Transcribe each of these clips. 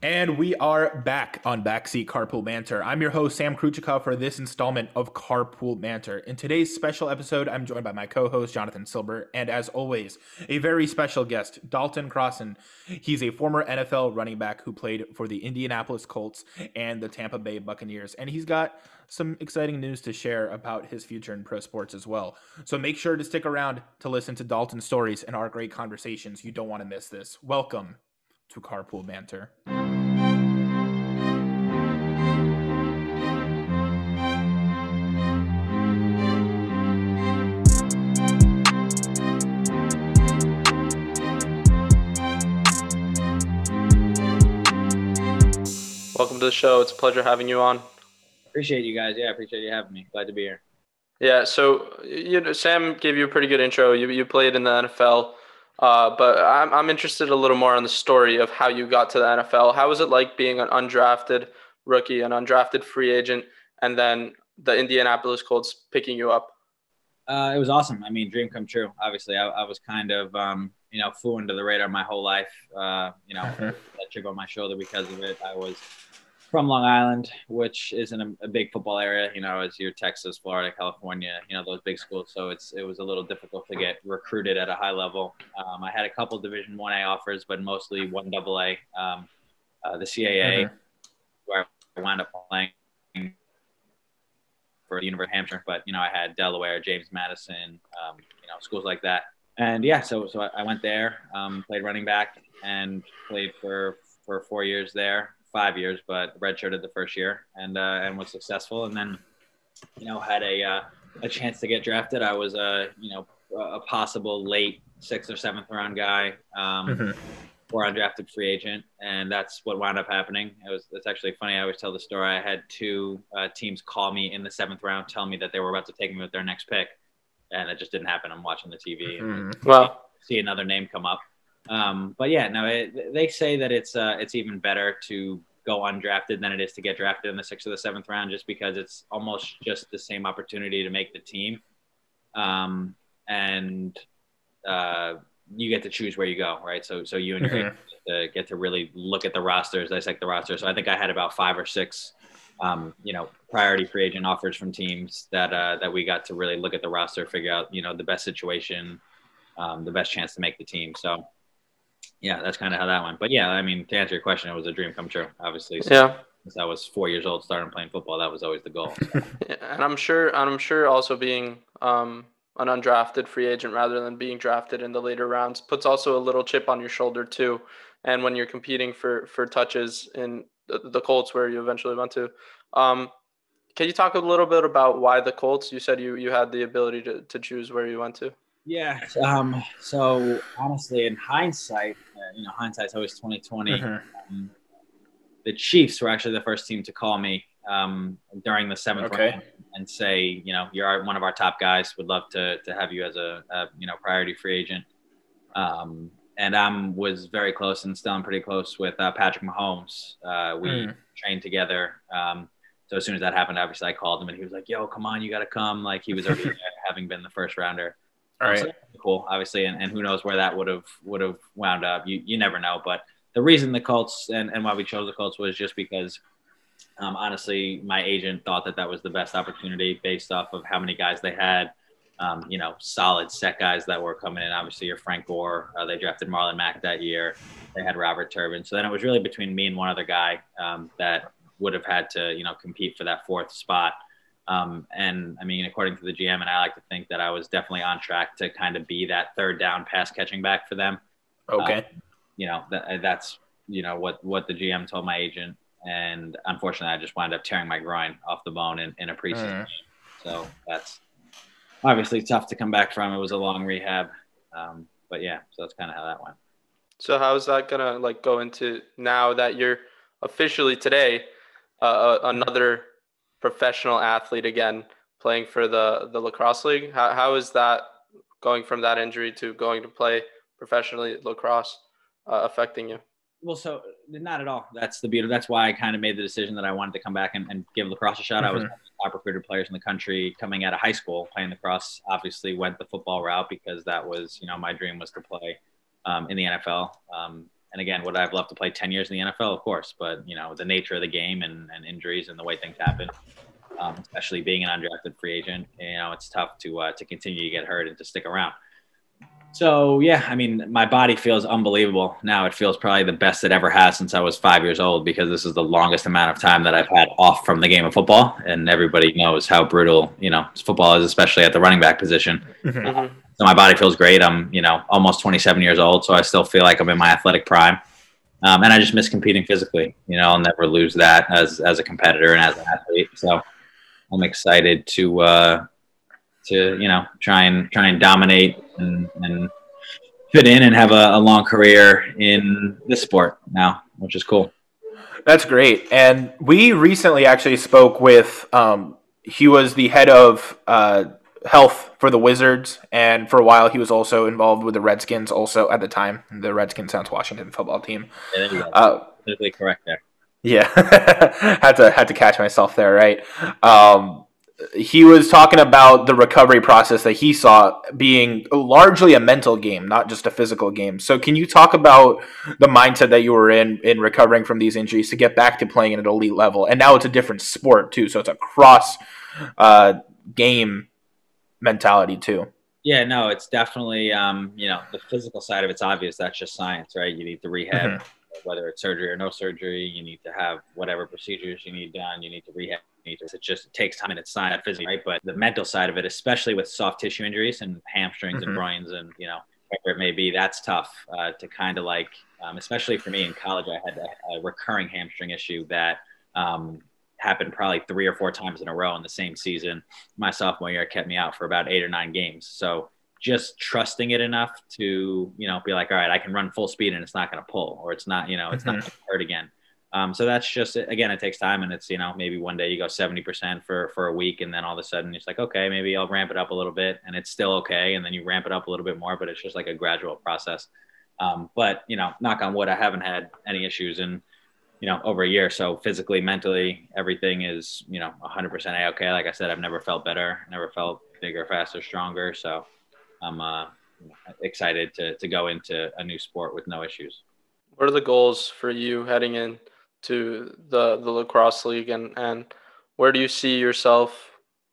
And we are back on Backseat Carpool Banter. I'm your host, Sam Kruchikov, for this installment of Carpool Banter. In today's special episode, I'm joined by my co host, Jonathan Silber, and as always, a very special guest, Dalton Crossan. He's a former NFL running back who played for the Indianapolis Colts and the Tampa Bay Buccaneers. And he's got some exciting news to share about his future in pro sports as well. So make sure to stick around to listen to Dalton's stories and our great conversations. You don't want to miss this. Welcome to Carpool Banter. Welcome to the show. It's a pleasure having you on. Appreciate you guys. Yeah, appreciate you having me. Glad to be here. Yeah, so you know, Sam gave you a pretty good intro. You you played in the NFL, uh, but I'm I'm interested a little more on the story of how you got to the NFL. How was it like being an undrafted rookie, an undrafted free agent, and then the Indianapolis Colts picking you up? Uh, it was awesome. I mean, dream come true. Obviously, I, I was kind of um, you know flew under the radar my whole life. Uh, you know, that chip on my shoulder because of it. I was from Long Island, which isn't a, a, big football area, you know, as your Texas, Florida, California, you know, those big schools. So it's it was a little difficult to get recruited at a high level. Um, I had a couple Division One A offers, but mostly one Double A, um, uh, the CAA, mm-hmm. where I wound up playing for the University of Hampshire. But you know, I had Delaware, James Madison, um, you know, schools like that. And yeah, so so I went there, um, played running back, and played for for four years there five years, but redshirted the first year and uh, and was successful. And then, you know, had a uh, a chance to get drafted. I was a you know a possible late sixth or seventh round guy. Um, mm-hmm. Or undrafted free agent, and that's what wound up happening. It was it's actually funny. I always tell the story. I had two uh, teams call me in the seventh round, tell me that they were about to take me with their next pick, and it just didn't happen. I'm watching the TV. Mm-hmm. Well, see another name come up, um, but yeah, no, it, they say that it's uh, it's even better to go undrafted than it is to get drafted in the sixth or the seventh round, just because it's almost just the same opportunity to make the team, um, and uh, you get to choose where you go, right? So so you and your mm-hmm. get to really look at the rosters, dissect the roster. So I think I had about five or six. Um, you know, priority free agent offers from teams that uh, that we got to really look at the roster, figure out you know the best situation, um, the best chance to make the team. So yeah, that's kind of how that went. But yeah, I mean, to answer your question, it was a dream come true, obviously. So yeah. Since I was four years old, starting playing football, that was always the goal. So. yeah, and I'm sure, and I'm sure, also being um, an undrafted free agent rather than being drafted in the later rounds puts also a little chip on your shoulder too. And when you're competing for for touches in the, the Colts, where you eventually went to, um, can you talk a little bit about why the Colts? You said you you had the ability to to choose where you went to. Yeah. Um, so honestly, in hindsight, uh, you know, hindsight's always twenty twenty. Mm-hmm. Um, the Chiefs were actually the first team to call me um, during the seventh okay. round and say, you know, you're one of our top guys. Would love to to have you as a, a you know priority free agent. Um, and I was very close and still I'm pretty close with uh, Patrick Mahomes. Uh, we mm. trained together. Um, so as soon as that happened, obviously I called him and he was like, "Yo, come on, you got to come!" Like he was already having been the first rounder. All right. So cool, obviously, and, and who knows where that would have would have wound up. You you never know. But the reason the Colts and, and why we chose the Colts was just because um, honestly, my agent thought that that was the best opportunity based off of how many guys they had. Um, you know, solid set guys that were coming in. Obviously, your Frank Gore. Uh, they drafted Marlon Mack that year. They had Robert Turbin. So then it was really between me and one other guy um, that would have had to, you know, compete for that fourth spot. Um, and I mean, according to the GM, and I like to think that I was definitely on track to kind of be that third down pass catching back for them. Okay. Um, you know, that, that's, you know, what, what the GM told my agent. And unfortunately, I just wound up tearing my groin off the bone in, in a preseason. Mm. So that's obviously tough to come back from. It was a long rehab. Um, but yeah, so that's kind of how that went. So how's that going to like go into now that you're officially today, uh, another professional athlete again, playing for the the lacrosse league. How how is that going from that injury to going to play professionally lacrosse uh, affecting you? Well, so not at all. That's the beauty. That's why I kind of made the decision that I wanted to come back and, and give lacrosse a shot. Mm-hmm. I was mm-hmm. one of the top recruited players in the country coming out of high school playing lacrosse. Obviously, went the football route because that was, you know, my dream was to play um, in the NFL. Um, and again, would I've loved to play 10 years in the NFL? Of course, but you know, the nature of the game and, and injuries and the way things happen, um, especially being an undrafted free agent, you know, it's tough to uh, to continue to get hurt and to stick around. So yeah, I mean, my body feels unbelievable now. It feels probably the best it ever has since I was five years old because this is the longest amount of time that I've had off from the game of football, and everybody knows how brutal you know football is, especially at the running back position. Mm-hmm. So my body feels great. I'm you know almost 27 years old, so I still feel like I'm in my athletic prime. Um, and I just miss competing physically. You know, I'll never lose that as as a competitor and as an athlete. So I'm excited to uh, to you know try and try and dominate and, and fit in and have a, a long career in this sport now, which is cool. That's great. And we recently actually spoke with. Um, he was the head of uh, health for the Wizards, and for a while he was also involved with the Redskins. Also at the time, the Redskins sounds Washington football team. Uh, correct there. Yeah, had to had to catch myself there, right? Um, he was talking about the recovery process that he saw being largely a mental game, not just a physical game. So, can you talk about the mindset that you were in in recovering from these injuries to get back to playing at an elite level? And now it's a different sport too, so it's a cross uh, game mentality too. Yeah, no, it's definitely um, you know the physical side of it's obvious. That's just science, right? You need to rehab. Mm-hmm whether it's surgery or no surgery, you need to have whatever procedures you need done. You need to rehab. Need to, it just takes time and it's not physically right. But the mental side of it, especially with soft tissue injuries and hamstrings mm-hmm. and groins and you know whatever it may be, that's tough uh, to kind of like. Um, especially for me in college, I had a, a recurring hamstring issue that um, happened probably three or four times in a row in the same season. My sophomore year kept me out for about eight or nine games. So just trusting it enough to you know be like all right i can run full speed and it's not going to pull or it's not you know it's mm-hmm. not going to hurt again um, so that's just again it takes time and it's you know maybe one day you go 70% for for a week and then all of a sudden it's like okay maybe i'll ramp it up a little bit and it's still okay and then you ramp it up a little bit more but it's just like a gradual process um, but you know knock on wood i haven't had any issues in you know over a year. So physically mentally everything is you know 100% okay like i said i've never felt better never felt bigger faster stronger. So I'm uh, excited to, to go into a new sport with no issues. What are the goals for you heading in to the, the lacrosse league? And, and where do you see yourself,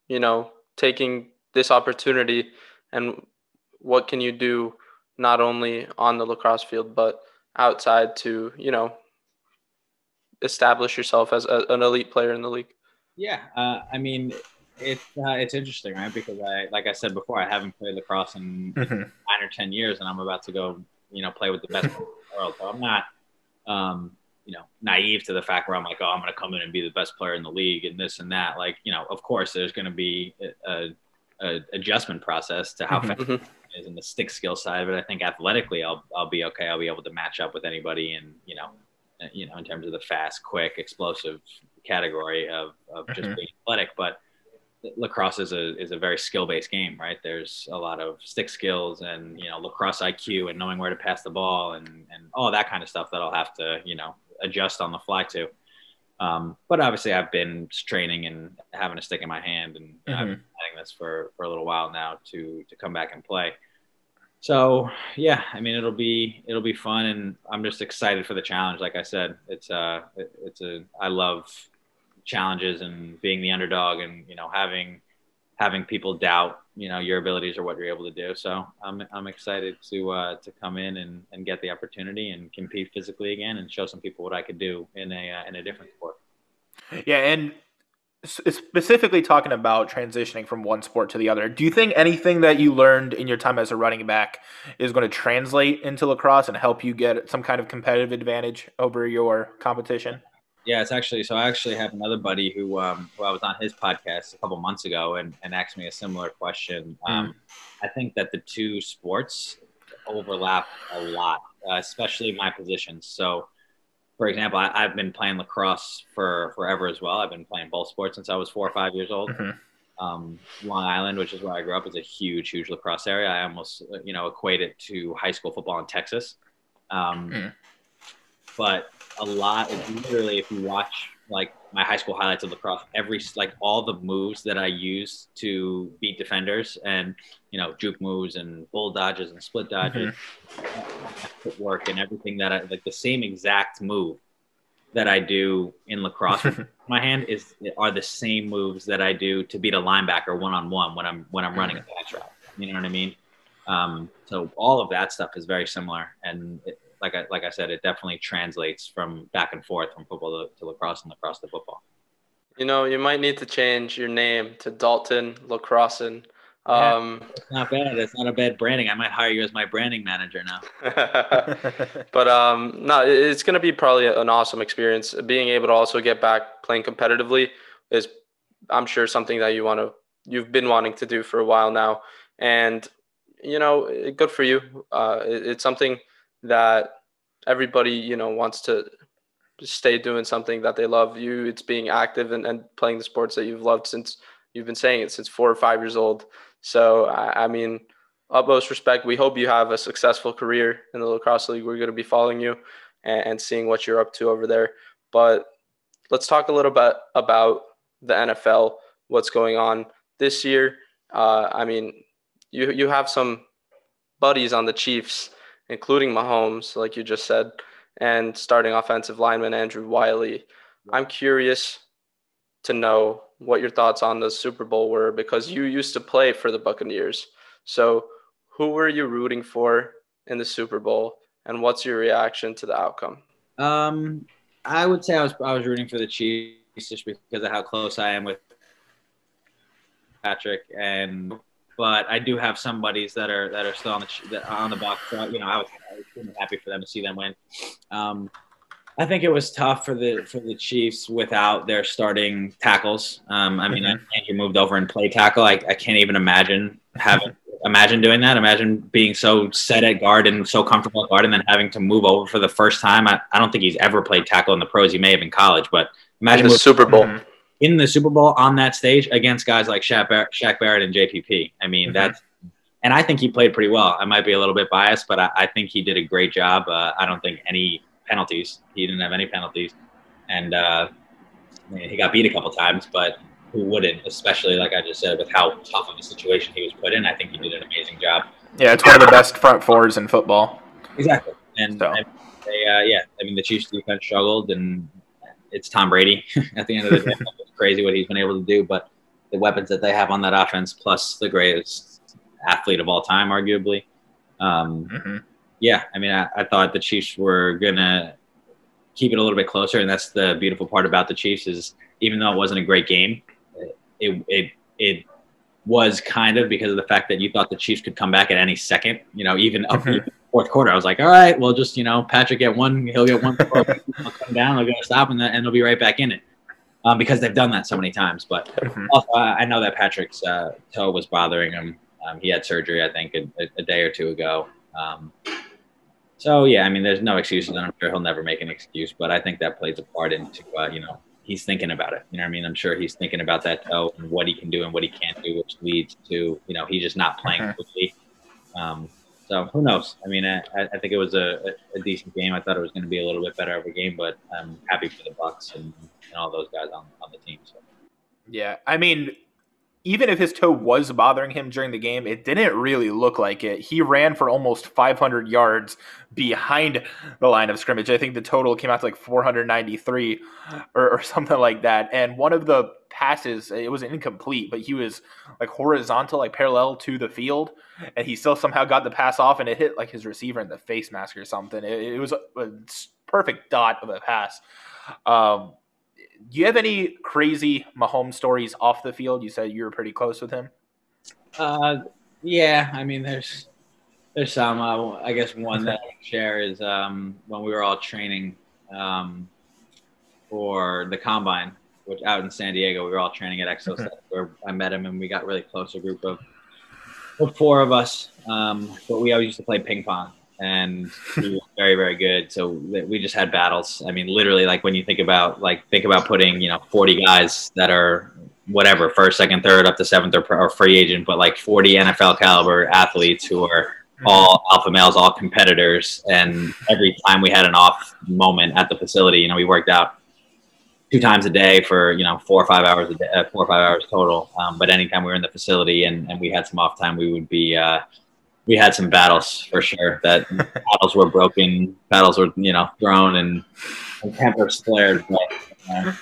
you know, taking this opportunity? And what can you do not only on the lacrosse field, but outside to, you know, establish yourself as a, an elite player in the league? Yeah. Uh, I mean, it's uh, it's interesting, right? Because I, like I said before, I haven't played lacrosse in mm-hmm. nine or ten years, and I'm about to go, you know, play with the best in the world. So I'm not, um, you know, naive to the fact where I'm like, oh, I'm going to come in and be the best player in the league and this and that. Like, you know, of course, there's going to be a, a, adjustment process to how mm-hmm. fast mm-hmm. is and the stick skill side of it. I think athletically, I'll I'll be okay. I'll be able to match up with anybody, and you know, you know, in terms of the fast, quick, explosive category of, of just mm-hmm. being athletic, but lacrosse is a is a very skill based game, right? There's a lot of stick skills and you know lacrosse IQ and knowing where to pass the ball and and all that kind of stuff that I'll have to you know adjust on the fly to. Um, but obviously, I've been training and having a stick in my hand, and mm-hmm. I've been playing this for for a little while now to to come back and play. So yeah, I mean it'll be it'll be fun, and I'm just excited for the challenge. Like I said, it's uh it, it's a I love challenges and being the underdog and you know having having people doubt you know your abilities or what you're able to do. So I'm I'm excited to uh, to come in and, and get the opportunity and compete physically again and show some people what I could do in a uh, in a different sport. Yeah, and specifically talking about transitioning from one sport to the other, do you think anything that you learned in your time as a running back is going to translate into lacrosse and help you get some kind of competitive advantage over your competition? Yeah, it's actually so. I actually have another buddy who, um, who I was on his podcast a couple months ago and, and asked me a similar question. Mm. Um, I think that the two sports overlap a lot, uh, especially my positions. So, for example, I, have been playing lacrosse for forever as well. I've been playing both sports since I was four or five years old. Mm-hmm. Um, Long Island, which is where I grew up, is a huge, huge lacrosse area. I almost, you know, equate it to high school football in Texas. Um, mm. But a lot. literally, if you watch like my high school highlights of lacrosse, every like all the moves that I use to beat defenders, and you know, juke moves and bull dodges and split dodges. Mm-hmm. Footwork and everything that I like the same exact move that I do in lacrosse with my hand is are the same moves that I do to beat a linebacker one on one when I'm when I'm running a pass route. You know what I mean? Um, so all of that stuff is very similar, and it, like I like I said, it definitely translates from back and forth from football to, to lacrosse and lacrosse to football. You know, you might need to change your name to Dalton Lacrosse. Um, it's not bad. It's not a bad branding. I might hire you as my branding manager now. but um, no, it's going to be probably an awesome experience. Being able to also get back playing competitively is, I'm sure, something that you want to, you've been wanting to do for a while now, and you know, good for you. Uh, it, it's something that everybody you know wants to stay doing something that they love. You, it's being active and, and playing the sports that you've loved since you've been saying it since four or five years old. So, I, I mean, utmost respect. We hope you have a successful career in the lacrosse league. We're going to be following you and, and seeing what you're up to over there. But let's talk a little bit about the NFL, what's going on this year. Uh, I mean, you you have some buddies on the Chiefs, including Mahomes, like you just said and starting offensive lineman Andrew Wylie. I'm curious to know what your thoughts on the Super Bowl were because you used to play for the Buccaneers. So, who were you rooting for in the Super Bowl, and what's your reaction to the outcome? Um, I would say I was I was rooting for the Chiefs just because of how close I am with Patrick and but I do have some buddies that are that are still on the on the Bucs. So, you know, I was, I was happy for them to see them win. Um, I think it was tough for the for the Chiefs without their starting tackles. Um, I mean, mm-hmm. Andrew moved over and played tackle. I, I can't even imagine having imagine doing that. Imagine being so set at guard and so comfortable at guard, and then having to move over for the first time. I, I don't think he's ever played tackle in the pros. He may have in college, but imagine in the Super Bowl. In the Super Bowl on that stage against guys like Shaq Barrett, Shaq Barrett and JPP. I mean, mm-hmm. that's and I think he played pretty well. I might be a little bit biased, but I, I think he did a great job. Uh, I don't think any penalties. He didn't have any penalties, and uh, he got beat a couple times, but who wouldn't? Especially like I just said, with how tough of a situation he was put in. I think he did an amazing job. Yeah, it's one of the best front fours in football. Exactly, and so. I, they, uh, yeah, I mean the Chiefs defense struggled, and it's Tom Brady at the end of the day. it's crazy what he's been able to do, but the weapons that they have on that offense, plus the greatest athlete of all time, arguably. Um, mm-hmm. Yeah, I mean, I, I, thought the Chiefs were gonna keep it a little bit closer, and that's the beautiful part about the Chiefs is even though it wasn't a great game, it it it was kind of because of the fact that you thought the Chiefs could come back at any second. You know, even up mm-hmm fourth quarter. I was like, all right, well, just you know, Patrick get one, he'll get one, I'll come down, they'll go stop, and then and they'll be right back in it. Um, because they've done that so many times. But mm-hmm. also, I know that Patrick's uh, toe was bothering him. Um, he had surgery, I think, a, a day or two ago. Um, so yeah, I mean, there's no excuses, and I'm sure he'll never make an excuse. But I think that plays a part into uh, you know he's thinking about it. You know what I mean? I'm sure he's thinking about that toe and what he can do and what he can't do, which leads to you know he's just not playing quickly. Um, so who knows? I mean, I, I think it was a, a, decent game. I thought it was going to be a little bit better of a game, but I'm happy for the Bucs and, and all those guys on, on the team. So. Yeah, I mean, even if his toe was bothering him during the game, it didn't really look like it. He ran for almost 500 yards behind the line of scrimmage. I think the total came out to like 493 or, or something like that. And one of the passes, it was incomplete, but he was like horizontal, like parallel to the field, and he still somehow got the pass off, and it hit like his receiver in the face mask or something. It, it was a, a perfect dot of a pass. Um, do you have any crazy Mahomes stories off the field? You said you were pretty close with him. Uh, yeah. I mean, there's there's some. Uh, I guess one that I can share is um, when we were all training um, for the combine, which out in San Diego, we were all training at Exos, mm-hmm. where I met him, and we got really close. A group of, of four of us, um, but we always used to play ping pong and he was very very good so we just had battles i mean literally like when you think about like think about putting you know 40 guys that are whatever first second third up to seventh or, or free agent but like 40 nfl caliber athletes who are mm-hmm. all alpha males all competitors and every time we had an off moment at the facility you know we worked out two times a day for you know four or five hours a day, uh, four or five hours total. Um, but anytime we were in the facility and, and we had some off time, we would be uh, we had some battles for sure. That battles were broken, battles were you know thrown, and, and tempers flared. But, uh,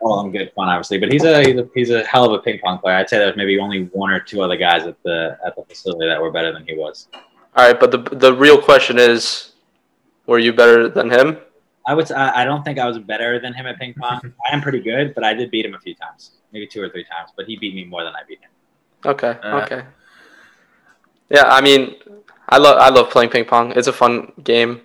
all in good fun, obviously. But he's a, he's a he's a hell of a ping pong player. I'd say there's maybe only one or two other guys at the at the facility that were better than he was. All right, but the the real question is, were you better than him? I would. I, I don't think I was better than him at ping pong. I am pretty good, but I did beat him a few times, maybe two or three times. But he beat me more than I beat him. Okay. Uh, okay. Yeah, I mean, I love I love playing ping pong. It's a fun game.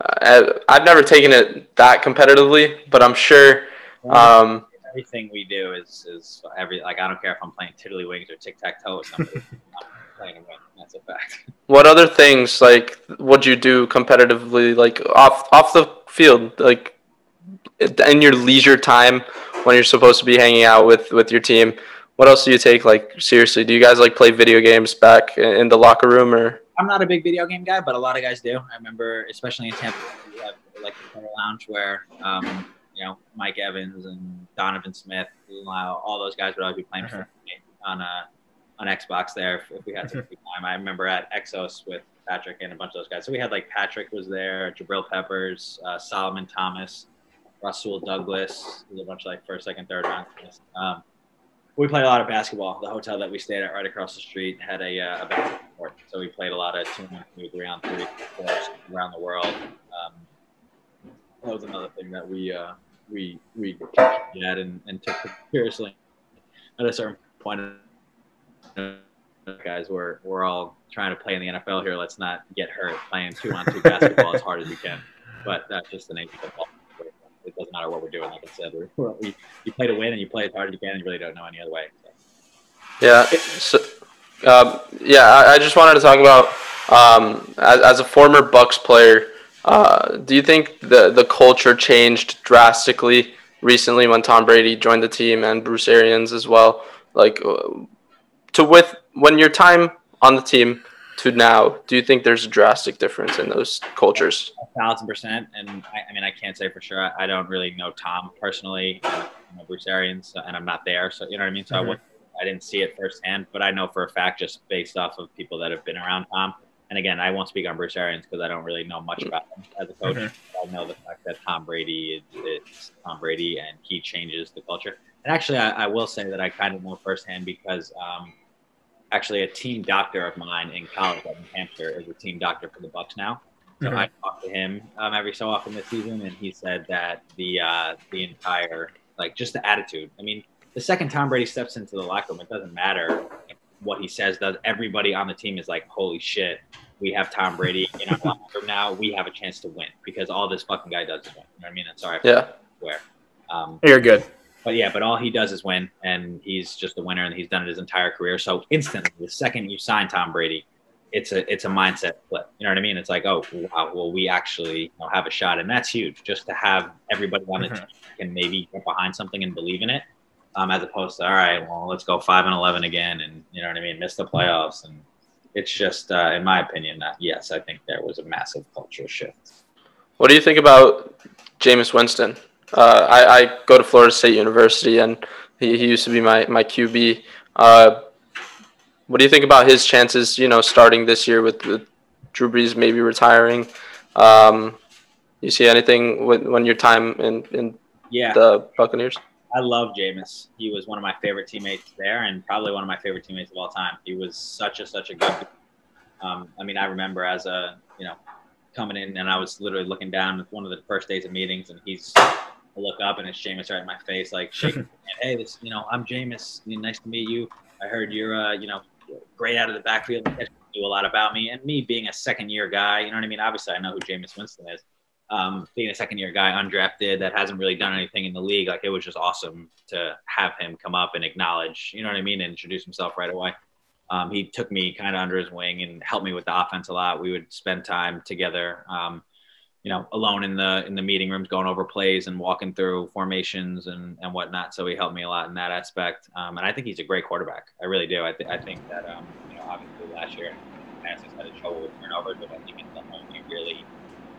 Uh, I've never taken it that competitively, but I'm sure. Um, everything we do is is every like I don't care if I'm playing tiddlywinks or tic tac toe with somebody. I'm playing win. That's a fact. What other things like would you do competitively, like off off the field, like in your leisure time when you're supposed to be hanging out with with your team? What else do you take like seriously? Do you guys like play video games back in the locker room or? I'm not a big video game guy, but a lot of guys do. I remember, especially in Tampa, we have like the lounge where, um, you know, Mike Evans and Donovan Smith, all those guys would always be playing uh-huh. on a uh, on Xbox there if, if we had some free time. I remember at Exos with Patrick and a bunch of those guys. So we had like Patrick was there, Jabril Peppers, uh, Solomon Thomas, Rasul Douglas, a bunch of like first, second, third round. Um, we played a lot of basketball. The hotel that we stayed at right across the street had a, uh, a basketball court, so we played a lot of two three on three, course, around the world. Um, that was another thing that we uh, we we had and, and took seriously. At a certain point, guys, we're we're all trying to play in the NFL here. Let's not get hurt playing two on two basketball as hard as we can. But that's just the nature of football it doesn't matter what we're doing. Like I said, we you play to win and you play as hard as you can. And you really don't know any other way. So. Yeah. So, um, yeah, I, I, just wanted to talk about um, as, as a former Bucs player. Uh, do you think the the culture changed drastically recently when Tom Brady joined the team and Bruce Arians as well? Like, uh, to with when your time on the team to now, do you think there's a drastic difference in those cultures? A thousand percent. And I, I mean, I can't say for sure. I, I don't really know Tom personally, I know Bruce Arians, and I'm not there. So, you know what I mean? So mm-hmm. I, I didn't see it firsthand, but I know for a fact just based off of people that have been around Tom. And again, I won't speak on Bruce Arians because I don't really know much about him as a coach. Mm-hmm. I know the fact that Tom Brady is, is, Tom Brady and he changes the culture. And actually, I, I will say that I kind of know firsthand because um, – actually a team doctor of mine in college in Hampshire is a team doctor for the Bucs now. So mm-hmm. I talk to him um, every so often this season, and he said that the uh, the entire like just the attitude. I mean, the second Tom Brady steps into the locker room, it doesn't matter what he says. Does everybody on the team is like, holy shit, we have Tom Brady in our locker room now. We have a chance to win because all this fucking guy does is win. You know what I mean? And sorry, yeah, where. Um, You're good but yeah, but all he does is win, and he's just a winner, and he's done it his entire career. So instantly, the second you sign Tom Brady, it's a it's a mindset flip. You know what I mean? It's like, oh wow, well we actually you know, have a shot, and that's huge. Just to have everybody on the mm-hmm. team can maybe get behind something and believe in it, um, as opposed to all right, well let's go five and eleven again, and you know what I mean, miss the playoffs, and it's just, uh, in my opinion, that yes, I think there was a massive cultural shift. What do you think about Jameis Winston? Uh, I, I, go to Florida State University, and he, he used to be my my QB. Uh, what do you think about his chances? You know, starting this year with, with Drew Brees maybe retiring. Um, you see anything when, when your time in in yeah. the Buccaneers? I love Jameis. He was one of my favorite teammates there, and probably one of my favorite teammates of all time. He was such a such a good. Um, I mean, I remember as a you know coming in, and I was literally looking down with one of the first days of meetings, and he's I look up and it's Jameis right in my face, like shaking. hey, this, you know, I'm Jameis. Nice to meet you. I heard you're, uh, you know, great out of the backfield. You knew a lot about me, and me being a second year guy. You know what I mean? Obviously, I know who Jameis Winston is. Um, being a second year guy, undrafted, that hasn't really done anything in the league, like it was just awesome to have him come up and acknowledge, you know what I mean, and introduce himself right away. Um, he took me kind of under his wing and helped me with the offense a lot. We would spend time together. Um, you know, alone in the in the meeting rooms, going over plays and walking through formations and and whatnot. So he helped me a lot in that aspect. Um, and I think he's a great quarterback. I really do. I, th- I think that um, you know, obviously last year, Kansas had a trouble with turnovers, but I think it's the only really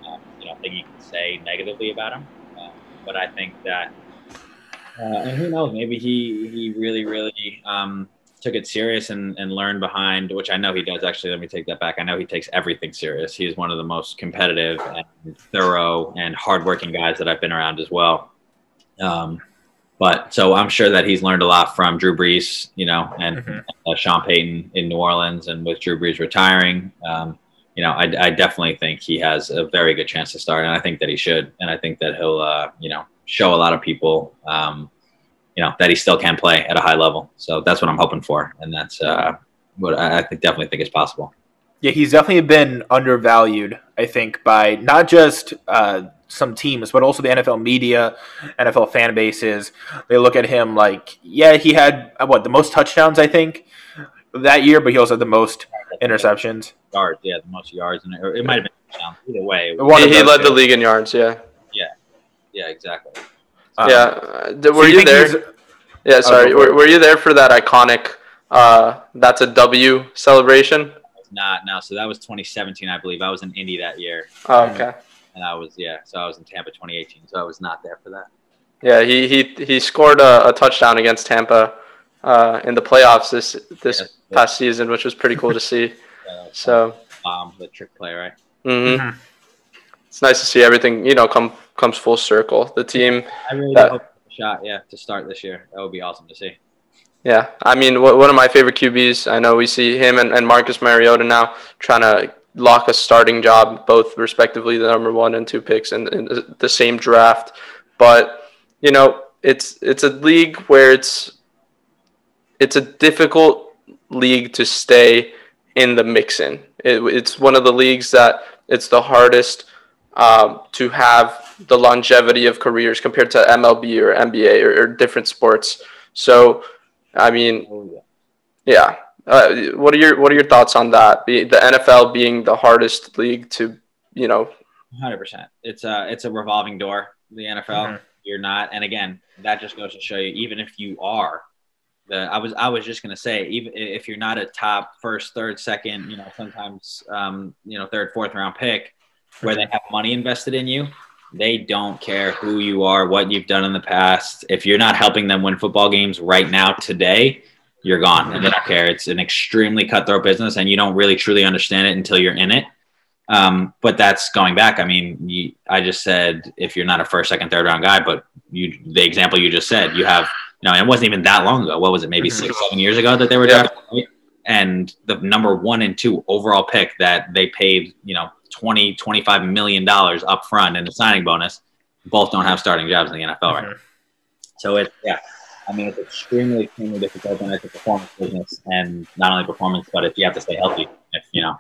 um, you know thing you can say negatively about him. Uh, but I think that, uh, and who knows, maybe he he really really um, took it serious and, and learned behind, which I know he does actually. Let me take that back. I know he takes everything serious. He's one of the most competitive and thorough and hardworking guys that I've been around as well. Um, but so I'm sure that he's learned a lot from Drew Brees, you know, and mm-hmm. uh, Sean Payton in New Orleans, and with Drew Brees retiring, um, you know, I, I, definitely think he has a very good chance to start, and I think that he should, and I think that he'll, uh, you know, show a lot of people, um, you know, that he still can play at a high level. So that's what I'm hoping for, and that's uh, what I, I think definitely think is possible. Yeah, he's definitely been undervalued, I think, by not just uh, some teams, but also the NFL media, NFL fan bases. They look at him like, yeah, he had uh, what the most touchdowns, I think, that year, but he also had the most interceptions. Yards, yeah, the most yards, and it, it might have been touchdowns. Either way, he, he led the league in yards. Yeah. Yeah. Yeah. Exactly. Um, yeah. Uh, were so you, you there? Yeah. Sorry. were, were you there for that iconic? Uh, that's a W celebration. Not now. So that was 2017, I believe. I was in Indy that year. Oh, okay and I was yeah, so I was in Tampa 2018, so I was not there for that. Yeah, he he he scored a, a touchdown against Tampa uh, in the playoffs this this yeah, past yeah. season, which was pretty cool to see. yeah, so um, the trick play, right? Mm-hmm. mm-hmm. It's nice to see everything you know come comes full circle. The team. I really that, hope shot yeah to start this year. That would be awesome to see. Yeah, I mean, one of my favorite QBs. I know we see him and, and Marcus Mariota now trying to lock a starting job, both respectively the number one and two picks in, in the same draft. But you know, it's it's a league where it's it's a difficult league to stay in the mix in. It, it's one of the leagues that it's the hardest um, to have the longevity of careers compared to MLB or NBA or, or different sports. So, I mean, oh, yeah, uh, what are your What are your thoughts on that? The, the NFL being the hardest league to, you know. Hundred percent. It's a it's a revolving door. The NFL. Mm-hmm. You're not, and again, that just goes to show you, even if you are, the I was I was just gonna say, even if you're not a top first, third, second, you know, sometimes um, you know, third, fourth round pick, where they have money invested in you, they don't care who you are, what you've done in the past. If you're not helping them win football games right now today, you're gone and they don't care. It's an extremely cutthroat business and you don't really truly understand it until you're in it. Um, but that's going back. I mean, you, I just said if you're not a first, second, third round guy, but you, the example you just said, you have, you know, it wasn't even that long ago. What was it? Maybe mm-hmm. six, seven years ago that they were yeah. drafted. And the number one and two overall pick that they paid, you know, 20, 25 million dollars up front in the signing bonus, both don't have starting jobs in the NFL mm-hmm. right. So it's yeah, I mean, it's extremely, extremely difficult, and it's a performance business, and not only performance, but if you have to stay healthy. If you know,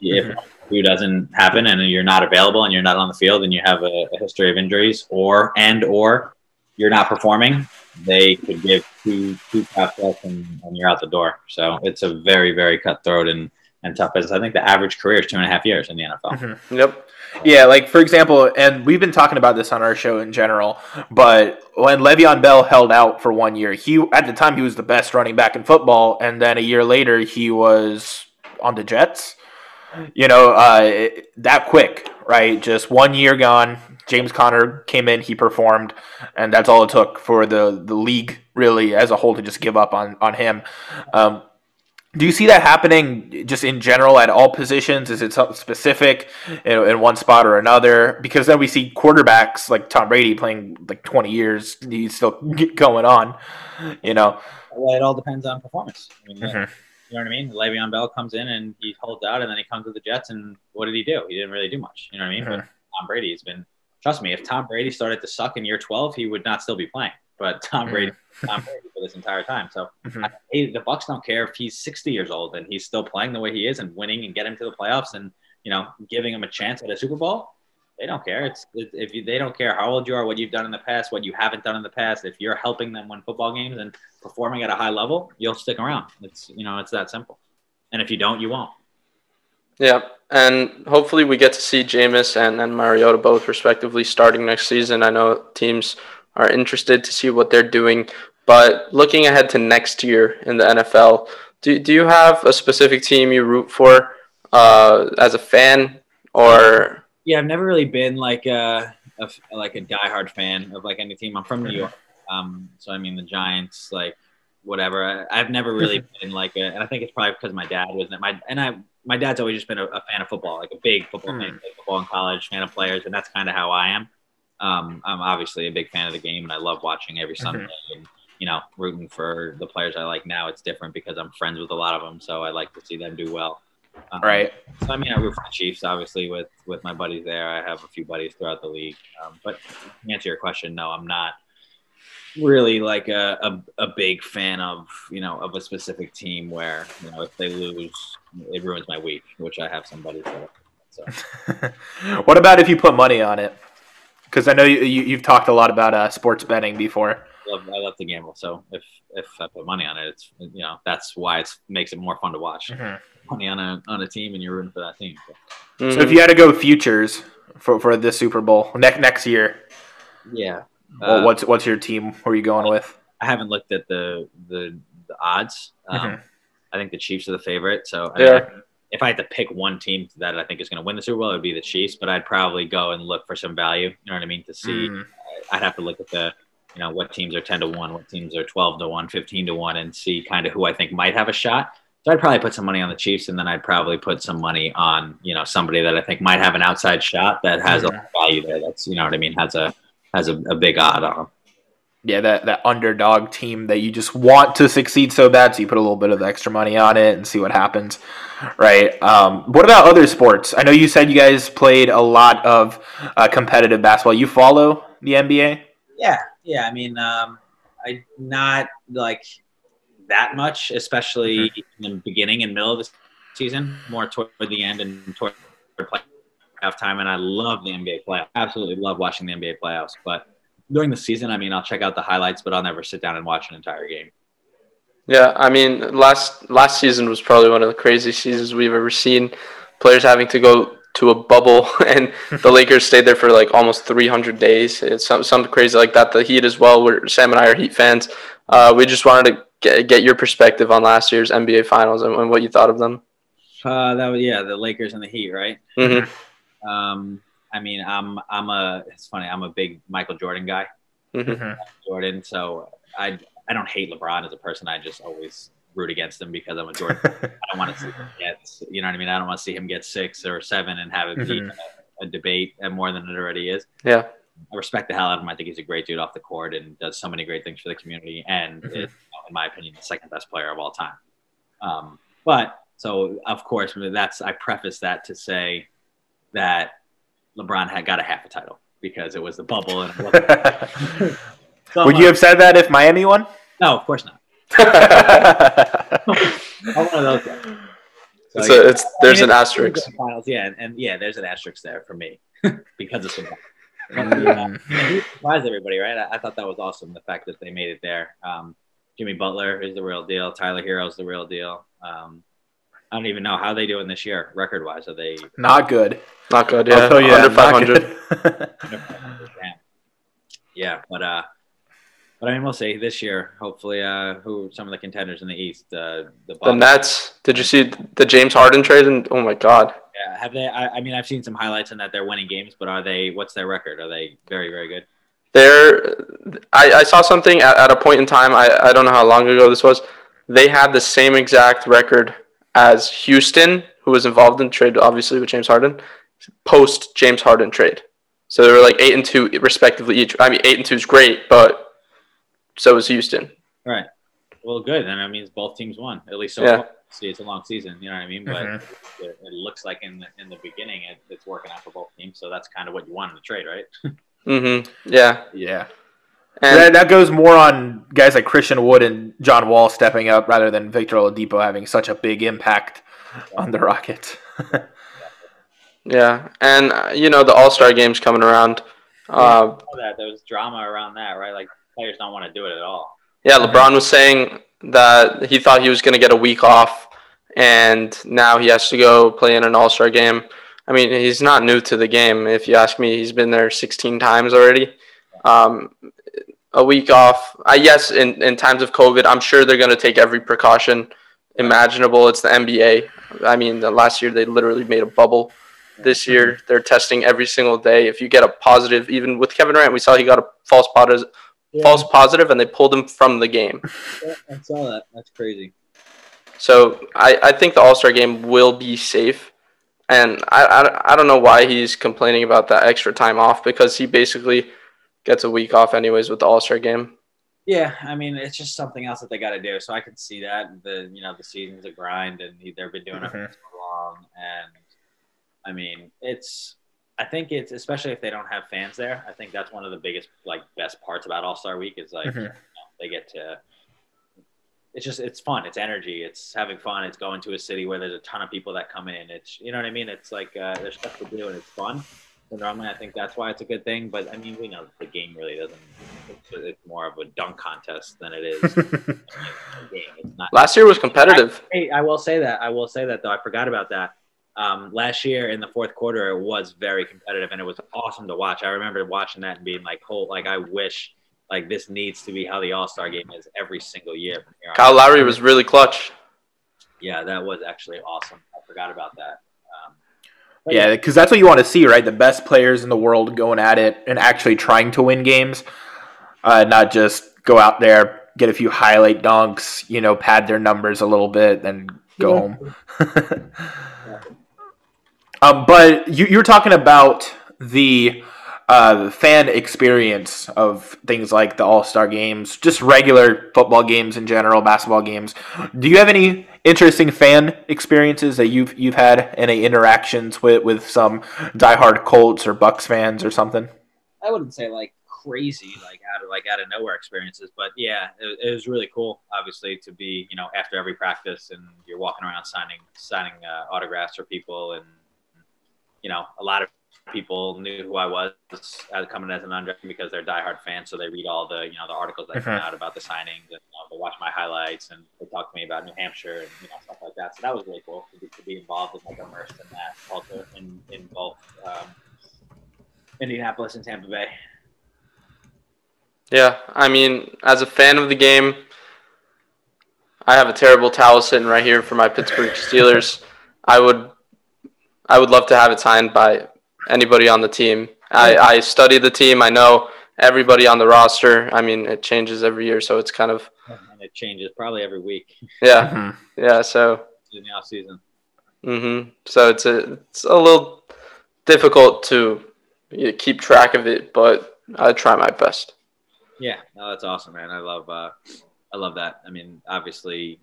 if mm-hmm. doesn't happen and you're not available and you're not on the field and you have a, a history of injuries, or and or you're not performing, they could give two two draft and, and you're out the door. So it's a very, very cutthroat and and tough business. I think the average career is two and a half years in the NFL. Mm-hmm. Yep. Yeah, like for example, and we've been talking about this on our show in general, but when Le'Veon Bell held out for one year, he at the time he was the best running back in football, and then a year later he was on the Jets. You know, uh, that quick, right? Just one year gone. James Conner came in, he performed, and that's all it took for the the league really as a whole to just give up on on him. Um, do you see that happening just in general at all positions? Is it something specific in, in, one spot or another? Because then we see quarterbacks like Tom Brady playing like 20 years, he's still going on, you know? Well, it all depends on performance. I mean, mm-hmm. You know what I mean? Le'Veon Bell comes in and he holds out, and then he comes to the Jets, and what did he do? He didn't really do much. You know what I mean? Mm-hmm. But Tom Brady has been, trust me, if Tom Brady started to suck in year 12, he would not still be playing. But Tom Brady mm-hmm Tom Brady for this entire time. So mm-hmm. I, the Bucs don't care if he's 60 years old and he's still playing the way he is and winning and get him to the playoffs and you know giving him a chance at a Super Bowl. They don't care. It's if you, they don't care how old you are, what you've done in the past, what you haven't done in the past. If you're helping them win football games and performing at a high level, you'll stick around. It's you know it's that simple. And if you don't, you won't. Yeah, and hopefully we get to see Jameis and, and Mariota both respectively starting next season. I know teams are interested to see what they're doing. But looking ahead to next year in the NFL, do, do you have a specific team you root for uh, as a fan or? Yeah, I've never really been like a, a, like a diehard fan of like any team. I'm from New York, um, so I mean the Giants. Like whatever. I, I've never really been like a, and I think it's probably because my dad wasn't my and I my dad's always just been a, a fan of football, like a big football Mm. fan, football in college, fan of players, and that's kind of how I am. Um, I'm obviously a big fan of the game, and I love watching every Sunday. And you know, rooting for the players I like now. It's different because I'm friends with a lot of them, so I like to see them do well. Um, Right. So I mean, I root for the Chiefs, obviously, with with my buddies there. I have a few buddies throughout the league. Um, but to answer your question, no, I'm not really like a, a, a big fan of you know of a specific team where you know if they lose, it ruins my week, which I have some buddies that. So what about if you put money on it? Because I know you, you you've talked a lot about uh, sports betting before. I love, I love to gamble. So if if I put money on it, it's you know that's why it makes it more fun to watch. Mhm. Money on a on a team, and you're rooting for that team. So, So if you had to go futures for for the Super Bowl next next year, yeah. well, Uh, what's what's your team? Who are you going with? I haven't looked at the the, the odds. Um, Mhm. I think the Chiefs are the favorite. So I Yeah. mean, if I had to pick one team that I think is going to win the Super Bowl, it would be the Chiefs. But I'd probably go and look for some value. You know what I mean? To see, Mm. I'd have to look at the, you know, what teams are ten to one, what teams are twelve to one, 15 to one, and see kind of who I think might have a shot. So I'd probably put some money on the Chiefs, and then I'd probably put some money on, you know, somebody that I think might have an outside shot that has a lot of value there. That's, you know what I mean, has a has a, a big odd on. 'em. Yeah, that that underdog team that you just want to succeed so bad, so you put a little bit of extra money on it and see what happens, right? Um, what about other sports? I know you said you guys played a lot of uh, competitive basketball. You follow the NBA? Yeah, yeah. I mean, um, I not like that much, especially in the beginning and middle of the season, more toward the end and toward playoff time. And I love the NBA playoffs. Absolutely love watching the NBA playoffs. But during the season, I mean, I'll check out the highlights, but I'll never sit down and watch an entire game. Yeah, I mean, last last season was probably one of the craziest seasons we've ever seen. Players having to go to a bubble, and the Lakers stayed there for like almost 300 days. It's some, something crazy like that. The Heat as well. Where Sam and I are Heat fans. Uh, we just wanted to get, get your perspective on last year's NBA Finals and, and what you thought of them. Uh, that was yeah, the Lakers and the Heat, right? hmm Um, I mean, I'm I'm a it's funny. I'm a big Michael Jordan guy. Mhm. Jordan. So I I don't hate LeBron as a person. I just always root against him because I'm a Jordan. I don't want to see him get you know what I mean. I don't want to see him get six or seven and have it be Mhm. a, a debate and more than it already is. Yeah. I respect the hell out of him. I think he's a great dude off the court and does so many great things for the community. And Mhm. is, in my opinion, the second best player of all time. Um, but so of course that's I preface that to say that LeBron had got a half a title because it was the bubble and it wasn't Would you have said that if Miami won? No, of course not. I'm one of those guys. So, It's yeah. a, it's there's I an mean, asterisk. it's Finals, yeah, and, and yeah, there's an asterisk there for me because of some. Mm. He everybody, right? I, I thought that was awesome. The fact that they made it there. Um, Jimmy Butler is the real deal. Tyler Herro's the real deal. Um, I don't even know how they doing this year, record wise. Are they? Not good. Not good. Yeah, I'll tell under 500. Yeah, but uh, but I mean, we'll see this year. Hopefully, uh, who some of the contenders in the East? Uh, the The Nets. Did you see the James Harden trade? And oh my God. Yeah, have they? I, I mean, I've seen some highlights in that they're winning games, but are they? What's their record? Are they very, very good? There, I, I saw something at, at a point in time. I, I don't know how long ago this was. They had the same exact record as Houston, who was involved in trade, obviously with James Harden, post James Harden trade. So they were like eight and two respectively each. I mean, eight and two is great, but so is Houston. Right. Well, good. And that means both teams won at least so Yeah. far. See, it's a long season. You know what I mean? But Mhm. it, it looks like in the in the beginning it, it's working out for both teams. So that's kind of what you want in the trade, right? Mm-hmm. Yeah, yeah. And that, that goes more on guys like Christian Wood and John Wall stepping up rather than Victor Oladipo having such a big impact on the Rockets. yeah, and uh, you know the All Star games coming around. Uh, All that there was drama around that, right? Like players don't want to do it at all. Yeah, LeBron was saying that he thought he was going to get a week off, and now he has to go play in an All Star game. I mean, he's not new to the game. If you ask me, he's been there 16 times already. Um, a week off. I yes, in, in times of COVID, I'm sure they're going to take every precaution imaginable. It's the NBA. I mean, the last year they literally made a bubble. This year mm-hmm. they're testing every single day. If you get a positive, even with Kevin Durant, we saw he got a false positive yeah. false positive, and they pulled him from the game. Yeah, I saw that. That's crazy. So I, I think the All Star game will be safe. And I, I, I don't know why he's complaining about that extra time off because he basically gets a week off anyways with the All Star game. Yeah, I mean it's just something else that they got to do. So I can see that the you know the season's a grind and they've been doing mm-hmm. it for so long. And I mean it's I think it's especially if they don't have fans there. I think that's one of the biggest like best parts about All Star Week is like mm-hmm. you know, they get to it's just it's fun it's energy it's having fun it's going to a city where there's a ton of people that come in it's you know what i mean it's like uh, there's stuff to do and it's fun so normally i think that's why it's a good thing but i mean we know the game really doesn't it's, it's more of a dunk contest than it is not, last year was competitive I, I will say that i will say that though i forgot about that um, last year in the fourth quarter it was very competitive and it was awesome to watch i remember watching that and being like "Hold, like i wish like this needs to be how the All Star game is every single year. From here Kyle Lowry was really clutch. Yeah, that was actually awesome. I forgot about that. Yeah, because that's what you want to see, right? The best players in the world going at it and actually trying to win games, uh, not just go out there, get a few highlight dunks, you know, pad their numbers a little bit, then go yeah. home. um, but you, you were talking about the uh, fan experience of things like the All Star games, just regular football games in general, basketball games. Do you have any interesting fan experiences that you've you've had any interactions with with some diehard Colts or Bucs fans or something? I wouldn't say like crazy like out of like out of nowhere experiences but yeah it, it, was really cool obviously to be you know after every practice and you're walking around signing signing uh, autographs for people and you know a lot of people knew who I was as coming as an undrafted because they're diehard fans. So they read all the you know the articles that come mm-hmm. out about the signings and you know, they watch my highlights and they talk to me about New Hampshire and you know stuff like that. So that was really cool to be, to be involved and like immersed in that culture in in both um, Indianapolis and Tampa Bay. Yeah, I mean, as a fan of the game, I have a terrible towel sitting right here for my Pittsburgh Steelers. I would, I would love to have it signed by anybody on the team. I, I study the team. I know everybody on the roster. I mean, it changes every year, so it's kind of. And it changes probably every week. Yeah, mm-hmm. yeah. So in the off season. Mm-hmm. So it's a it's a little difficult to keep track of it, but I try my best. Yeah, no, that's awesome, man. I love uh, I love that. I mean, obviously,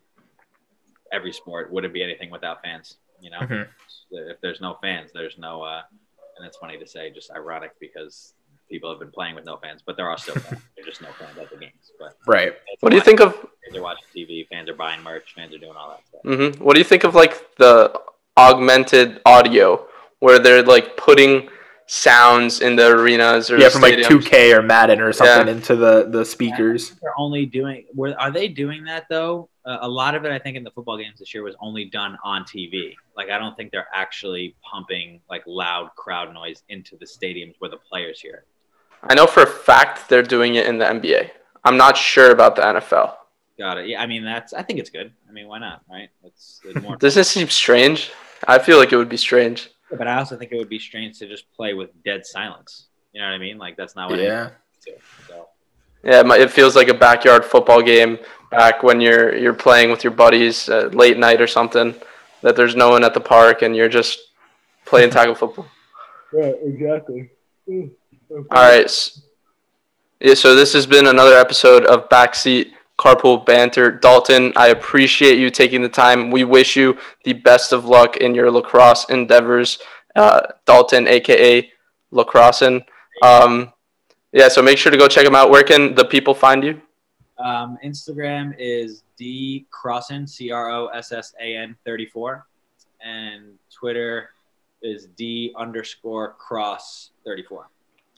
every sport wouldn't be anything without fans. You know, mm-hmm. if there's no fans, there's no uh, and it's funny to say, just ironic because people have been playing with no fans, but there are still fans. There's just no fans at the games. But right. What do you think of? Fans are watching TV. Fans are buying merch. Fans are doing all that stuff. Mm-hmm. What do you think of like the augmented audio where they're like putting sounds in the arenas or yeah, from stadiums? like 2K or Madden or something yeah. into the the speakers. They're only doing. Were are they doing that though? Uh, a lot of it, I think, in the football games this year was only done on TV. Like, I don't think they're actually pumping like loud crowd noise into the stadiums where the players hear it. I know for a fact they're doing it in the NBA. I'm not sure about the NFL. Got it. Yeah, I mean that's. I think it's good. I mean, why not? Right? It's, it's more. Does this seem strange? I feel like it would be strange. Yeah, but I also think it would be strange to just play with dead silence. You know what I mean? Like that's not what. Yeah. So. Yeah, it feels like a backyard football game back when you're you're playing with your buddies uh, late night or something. That there's no one at the park and you're just playing tackle football. Yeah, exactly. Okay. All right. Yeah, so this has been another episode of Backseat Carpool Banter. Dalton, I appreciate you taking the time. We wish you the best of luck in your lacrosse endeavors. Uh, Dalton, aka Lacrossin. Um, yeah, so make sure to go check them out. Where can the people find you? Um, Instagram is D Crossan, C R O S S A N 34. And Twitter is D underscore cross 34.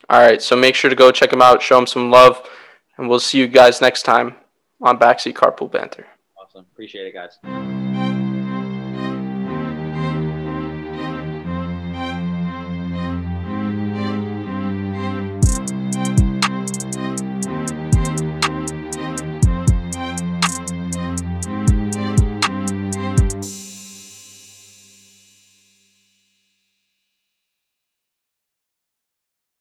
All right. So make sure to go check them out, show them some love, and we'll see you guys next time on Backseat Carpool Banter. Awesome. Appreciate it, guys.